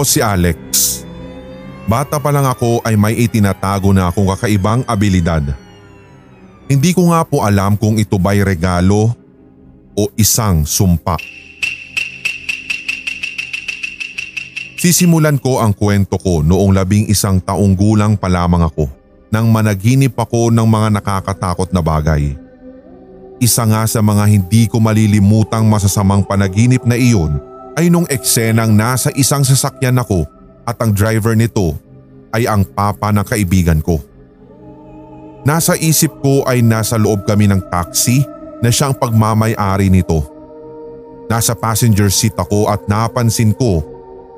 Ako si Alex. Bata pa lang ako ay may itinatago na akong kakaibang abilidad. Hindi ko nga po alam kung ito ba'y regalo o isang sumpa. Sisimulan ko ang kwento ko noong labing isang taong gulang pa lamang ako nang managinip ako ng mga nakakatakot na bagay. Isa nga sa mga hindi ko malilimutang masasamang panaginip na iyon ay nung eksenang nasa isang sasakyan ako at ang driver nito ay ang papa ng kaibigan ko. Nasa isip ko ay nasa loob kami ng taxi na siyang pagmamay-ari nito. Nasa passenger seat ako at napansin ko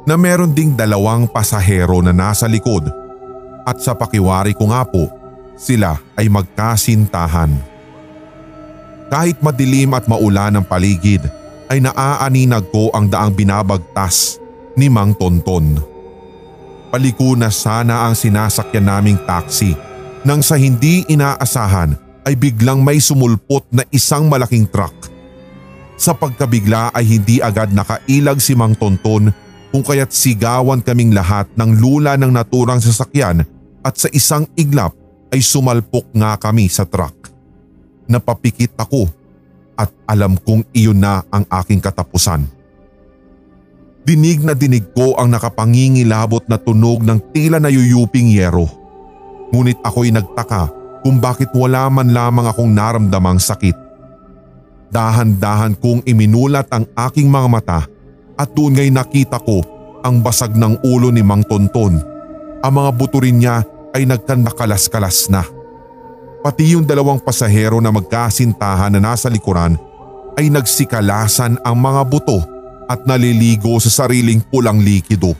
na meron ding dalawang pasahero na nasa likod at sa pakiwari ko nga po sila ay magkasintahan. Kahit madilim at maulan ang paligid ay naaaninag ko ang daang binabagtas ni Mang Tonton. Paliko na sana ang sinasakyan naming taxi nang sa hindi inaasahan ay biglang may sumulpot na isang malaking truck. Sa pagkabigla ay hindi agad nakailag si Mang Tonton kung kaya't sigawan kaming lahat ng lula ng naturang sasakyan at sa isang iglap ay sumalpok nga kami sa truck. Napapikit ako at alam kong iyon na ang aking katapusan. Dinig na dinig ko ang nakapangingilabot na tunog ng tila nayuyuping yero. Ngunit ako'y nagtaka kung bakit wala man lamang akong naramdamang sakit. Dahan-dahan kong iminulat ang aking mga mata at doon ngay nakita ko ang basag ng ulo ni Mang Tonton. Ang mga buto rin niya ay nagkandakalas-kalas na. Pati yung dalawang pasahero na magkasintahan na nasa likuran ay nagsikalasan ang mga buto at naliligo sa sariling pulang likido.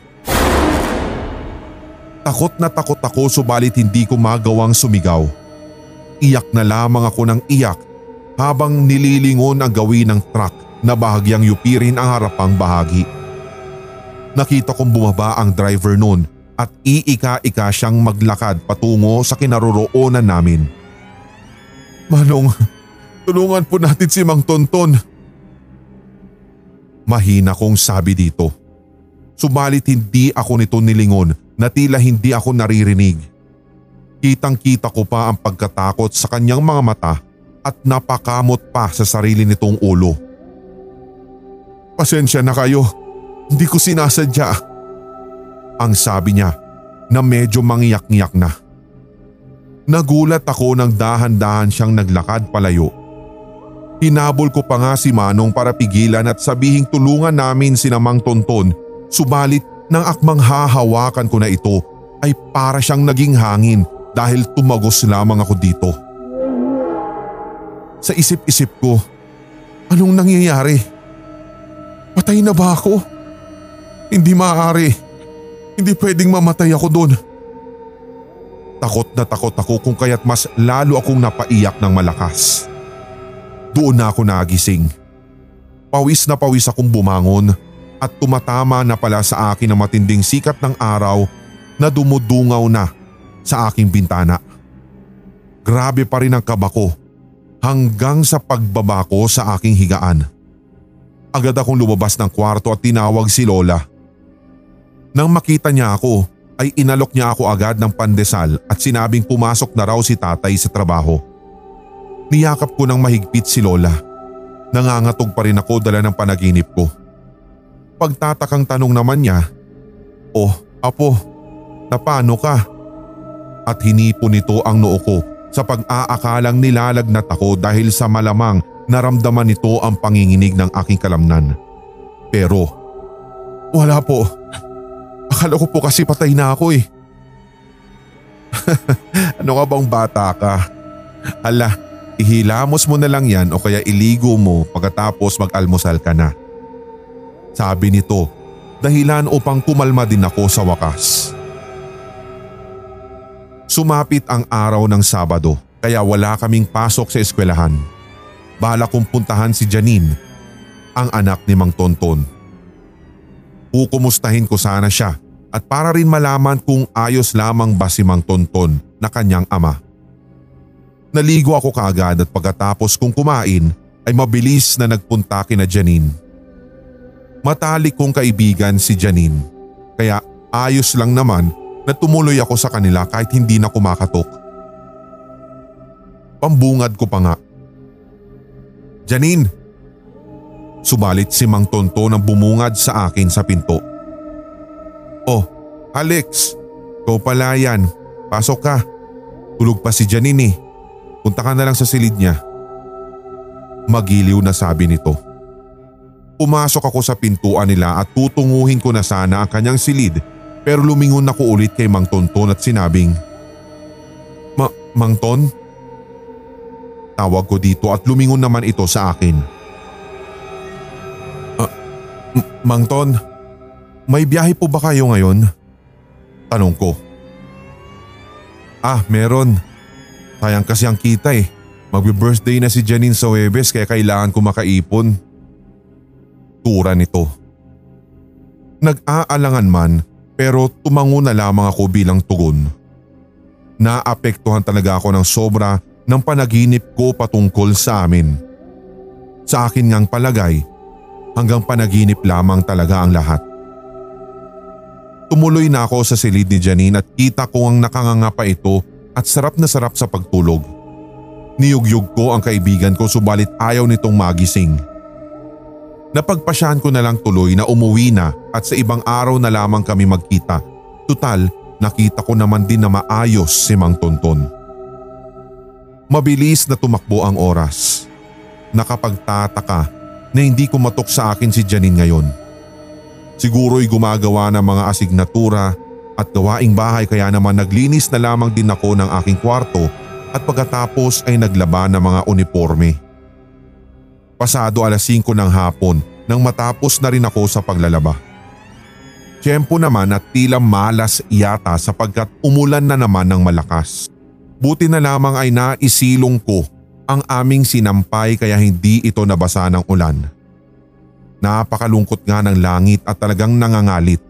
Takot na takot ako subalit hindi ko magawang sumigaw. Iyak na lamang ako ng iyak habang nililingon ang gawin ng truck na bahagyang yupirin ang harapang bahagi. Nakita kong bumaba ang driver noon at iika-ika siyang maglakad patungo sa kinaroroonan namin. Manong, tulungan po natin si Mang Tonton. Mahina kong sabi dito. Subalit hindi ako nito nilingon na tila hindi ako naririnig. Kitang kita ko pa ang pagkatakot sa kanyang mga mata at napakamot pa sa sarili nitong ulo. Pasensya na kayo. Hindi ko sinasadya. Ang sabi niya na medyo mangyak-ngyak na. Nagulat ako nang dahan-dahan siyang naglakad palayo. Hinabol ko pa nga si Manong para pigilan at sabihing tulungan namin si Namang Tonton subalit nang akmang hahawakan ko na ito ay para siyang naging hangin dahil tumagos lamang ako dito. Sa isip-isip ko, anong nangyayari? Patay na ba ako? Hindi maaari. Hindi pwedeng mamatay ako doon. Takot na takot ako kung kaya't mas lalo akong napaiyak ng malakas. Doon na ako nagising. Pawis na pawis akong bumangon at tumatama na pala sa akin ang matinding sikat ng araw na dumudungaw na sa aking bintana. Grabe pa rin ang kaba ko hanggang sa pagbaba ko sa aking higaan. Agad akong lumabas ng kwarto at tinawag si Lola. Nang makita niya ako ay inalok niya ako agad ng pandesal at sinabing pumasok na raw si tatay sa trabaho. Niyakap ko ng mahigpit si Lola. Nangangatog pa rin ako dala ng panaginip ko. Pagtatakang tanong naman niya, Oh, apo, napano ka? At hinipo nito ang noo ko sa pag-aakalang nilalagnat ako dahil sa malamang Naramdaman nito ang panginginig ng aking kalamnan. Pero, wala po. Akala ko po kasi patay na ako eh. ano ka bang bata ka? Hala, ihilamos mo na lang yan o kaya iligo mo pagkatapos mag-almusal ka na. Sabi nito, dahilan upang kumalma din ako sa wakas. Sumapit ang araw ng Sabado kaya wala kaming pasok sa eskwelahan bala kong puntahan si Janine, ang anak ni Mang Tonton. Kukumustahin ko sana siya at para rin malaman kung ayos lamang ba si Mang Tonton na kanyang ama. Naligo ako kaagad at pagkatapos kong kumain ay mabilis na nagpunta kina Janine. Matalik kong kaibigan si Janine Kaya ayos lang naman na tumuloy ako sa kanila kahit hindi na kumakatok. Pambungad ko pa nga. Janine! Subalit si Mang Tonto nang bumungad sa akin sa pinto. Oh, Alex! Ikaw pala yan. Pasok ka. Tulog pa si Janine eh. Punta ka na lang sa silid niya. Magiliw na sabi nito. Pumasok ako sa pintuan nila at tutunguhin ko na sana ang kanyang silid pero lumingon ako ulit kay Mang Tonton at sinabing, Ma Mang Ton? Tawag ko dito at lumingon naman ito sa akin. Uh, Mang Ton, may biyahe po ba kayo ngayon? Tanong ko. Ah, meron. Sayang kasi ang kita eh. Magbe-birthday na si Janine sa Webes kaya kailangan ko makaipon. Tura nito. Nag-aalangan man pero tumango na lamang ako bilang tugon. Naapektuhan talaga ako ng sobra ng panaginip ko patungkol sa amin. Sa akin ngang palagay, hanggang panaginip lamang talaga ang lahat. Tumuloy na ako sa silid ni Janine at kita ko ang nakanganga pa ito at sarap na sarap sa pagtulog. Niyugyug ko ang kaibigan ko subalit ayaw nitong magising. Napagpasyahan ko na lang tuloy na umuwi na at sa ibang araw na lamang kami magkita. Tutal, nakita ko naman din na maayos si Mang Tonton. Mabilis na tumakbo ang oras. Nakapagtataka na hindi kumatok sa akin si Janine ngayon. Siguro'y gumagawa ng mga asignatura at gawaing bahay kaya naman naglinis na lamang din ako ng aking kwarto at pagkatapos ay naglaba ng mga uniforme. Pasado alas 5 ng hapon nang matapos na rin ako sa paglalaba. Tiyempo naman at tila malas yata sapagkat umulan na naman ng malakas. Buti na lamang ay naisilong ko ang aming sinampay kaya hindi ito nabasa ng ulan. Napakalungkot nga ng langit at talagang nangangalit.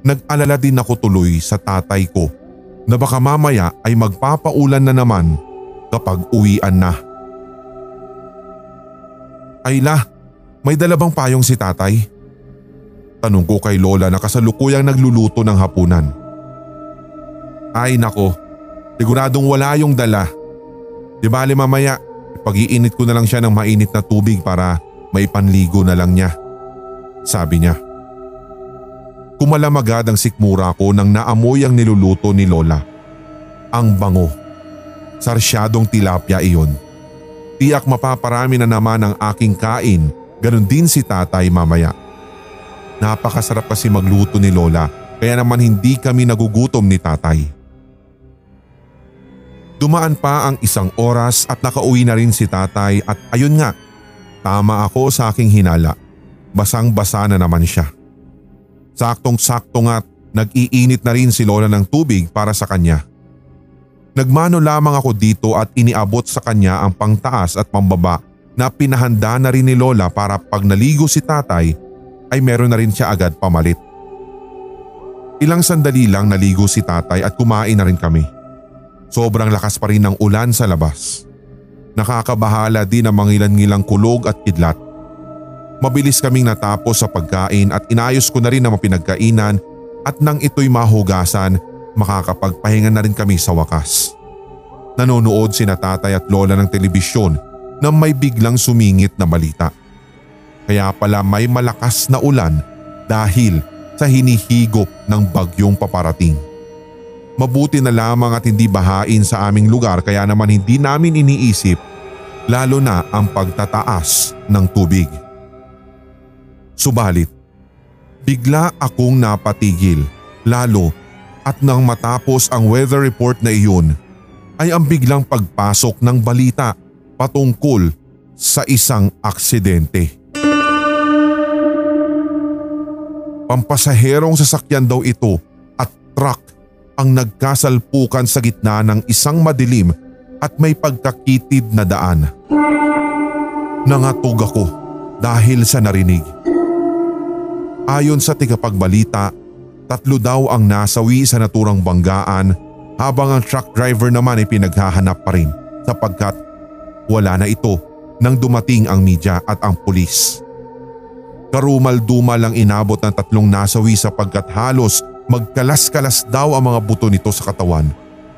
Nag-alala din ako tuloy sa tatay ko na baka mamaya ay magpapaulan na naman kapag uwian na. Ayla, may dalabang payong si tatay? Tanong ko kay Lola na kasalukuyang nagluluto ng hapunan. Ay nako, siguradong wala yung dala. Di bali mamaya, pag-iinit ko na lang siya ng mainit na tubig para may panligo na lang niya. Sabi niya. Kumalamagad ang sikmura ko nang naamoy ang niluluto ni Lola. Ang bango. Sarsyadong tilapia iyon. Tiyak mapaparami na naman ang aking kain, ganun din si tatay mamaya. Napakasarap kasi magluto ni Lola kaya naman hindi kami nagugutom ni tatay. Dumaan pa ang isang oras at nakauwi na rin si tatay at ayun nga Tama ako sa aking hinala. Basang-basa na naman siya. Saktong-sakto nga't nag-iinit na rin si Lola ng tubig para sa kanya. Nagmano lamang ako dito at iniabot sa kanya ang pangtaas at pambaba na pinahanda na rin ni Lola para pag naligo si tatay ay meron na rin siya agad pamalit. Ilang sandali lang naligo si tatay at kumain na rin kami. Sobrang lakas pa rin ng ulan sa labas. Nakakabahala din ang mangilan-ngilang kulog at kidlat. Mabilis kaming natapos sa pagkain at inayos ko na rin ang mapinagkainan at nang ito'y mahugasan, makakapagpahinga na rin kami sa wakas. Nanonood si tatay at lola ng telebisyon na may biglang sumingit na balita. Kaya pala may malakas na ulan dahil sa hinihigop ng bagyong paparating. Mabuti na lamang at hindi bahain sa aming lugar kaya naman hindi namin iniisip lalo na ang pagtataas ng tubig. Subalit, bigla akong napatigil lalo at nang matapos ang weather report na iyon ay ang biglang pagpasok ng balita patungkol sa isang aksidente. Pampasaherong sasakyan daw ito at truck ang nagkasalpukan sa gitna ng isang madilim at may pagkakitid na daan. Nangatog ako dahil sa narinig. Ayon sa tigapagbalita, tatlo daw ang nasawi sa naturang banggaan habang ang truck driver naman ay pinaghahanap pa rin sapagkat wala na ito nang dumating ang media at ang pulis. Karumal-dumal ang inabot ng tatlong nasawi sapagkat halos magkalas-kalas daw ang mga buto nito sa katawan.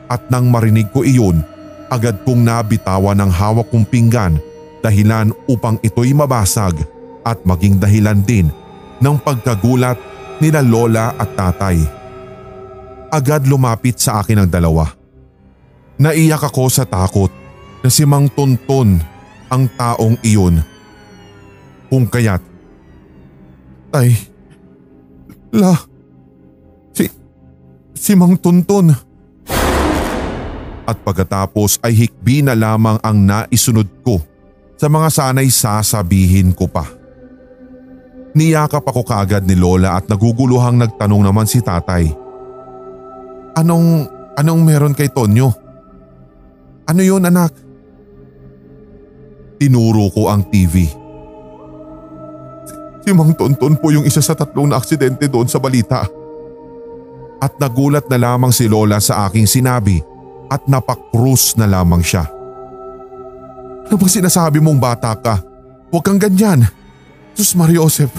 At nang marinig ko iyon, agad kong nabitawan ng hawak kong pinggan dahilan upang ito'y mabasag at maging dahilan din ng pagkagulat nila lola at tatay. Agad lumapit sa akin ang dalawa. Naiyak ako sa takot na si Mang Tonton ang taong iyon. Kung kaya't ay, la, si Mang Tunton. At pagkatapos ay hikbi na lamang ang naisunod ko sa mga sanay sasabihin ko pa. Niyakap ako kaagad ni Lola at naguguluhang nagtanong naman si tatay. Anong, anong meron kay Tonyo? Ano yun anak? Tinuro ko ang TV. Si Mang Tonton po yung isa sa tatlong na aksidente doon sa balita. At nagulat na lamang si Lola sa aking sinabi at napakrus na lamang siya. Ano bang sinasabi mong bata ka? Huwag kang ganyan. Sus Mariosep,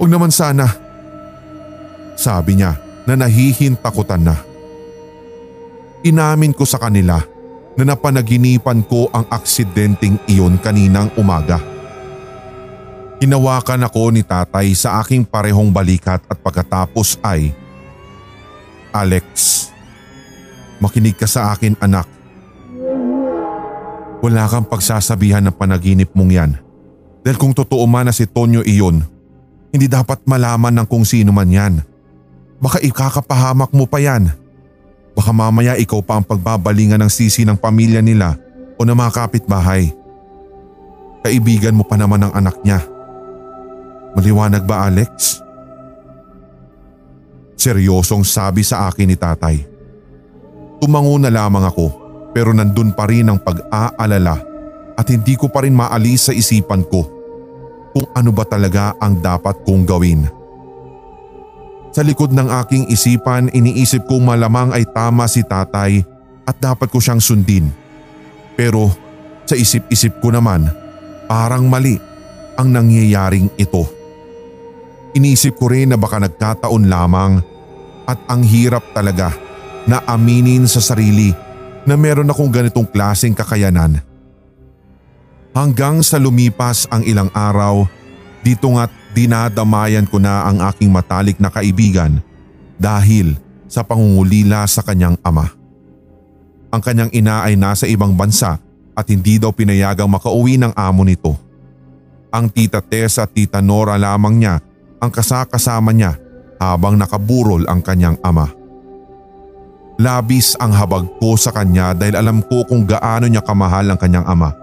huwag naman sana. Sabi niya na nahihintakutan na. Inamin ko sa kanila na napanaginipan ko ang aksidenteng iyon kaninang umaga. Hinawakan ako ni tatay sa aking parehong balikat at pagkatapos ay, Alex, makinig ka sa akin anak. Wala kang pagsasabihan ng panaginip mong yan. Dahil kung totoo man na si Tonyo iyon, hindi dapat malaman ng kung sino man yan. Baka ikakapahamak mo pa yan. Baka mamaya ikaw pa ang pagbabalingan ng sisi ng pamilya nila o ng mga kapitbahay. Kaibigan mo pa naman ang anak niya. Maliwanag ba Alex? Seryosong sabi sa akin ni tatay. Tumango na lamang ako pero nandun pa rin ang pag-aalala at hindi ko pa rin maalis sa isipan ko kung ano ba talaga ang dapat kong gawin. Sa likod ng aking isipan iniisip kong malamang ay tama si tatay at dapat ko siyang sundin. Pero sa isip-isip ko naman parang mali ang nangyayaring ito. Inisip ko rin na baka nagkataon lamang at ang hirap talaga na aminin sa sarili na meron akong ganitong klaseng kakayanan. Hanggang sa lumipas ang ilang araw, dito nga't dinadamayan ko na ang aking matalik na kaibigan dahil sa pangungulila sa kanyang ama. Ang kanyang ina ay nasa ibang bansa at hindi daw pinayagang makauwi ng amo nito. Ang tita Tess at tita Nora lamang niya ang kasakasama niya habang nakaburol ang kanyang ama. Labis ang habag ko sa kanya dahil alam ko kung gaano niya kamahal ang kanyang ama.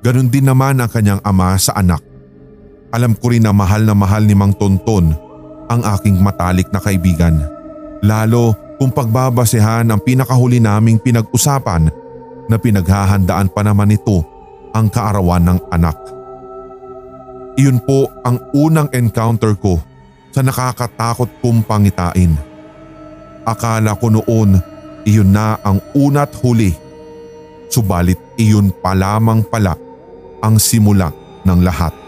Ganon din naman ang kanyang ama sa anak. Alam ko rin na mahal na mahal ni Mang Tonton ang aking matalik na kaibigan. Lalo kung pagbabasehan ang pinakahuli naming pinag-usapan na pinaghahandaan pa naman ito ang kaarawan ng anak. Iyon po ang unang encounter ko sa nakakatakot kong pangitain. Akala ko noon iyon na ang una't huli. Subalit iyon pa lamang pala ang simula ng lahat.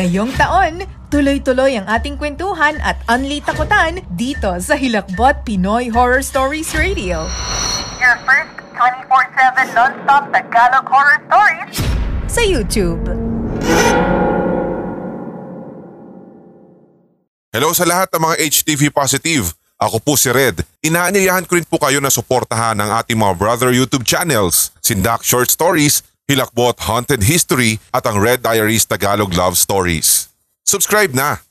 Ngayong taon, tuloy-tuloy ang ating kwentuhan at unli takutan dito sa Hilakbot Pinoy Horror Stories Radio. Your first 24-7 non-stop Tagalog horror stories Sa YouTube. Hello sa lahat ng mga HTV positive. Ako po si Red. Inaanyayahan ko rin po kayo na suportahan ang ating mga brother YouTube channels, Sindak Short Stories, Hilakbot Haunted History at ang Red Diaries Tagalog Love Stories. Subscribe na!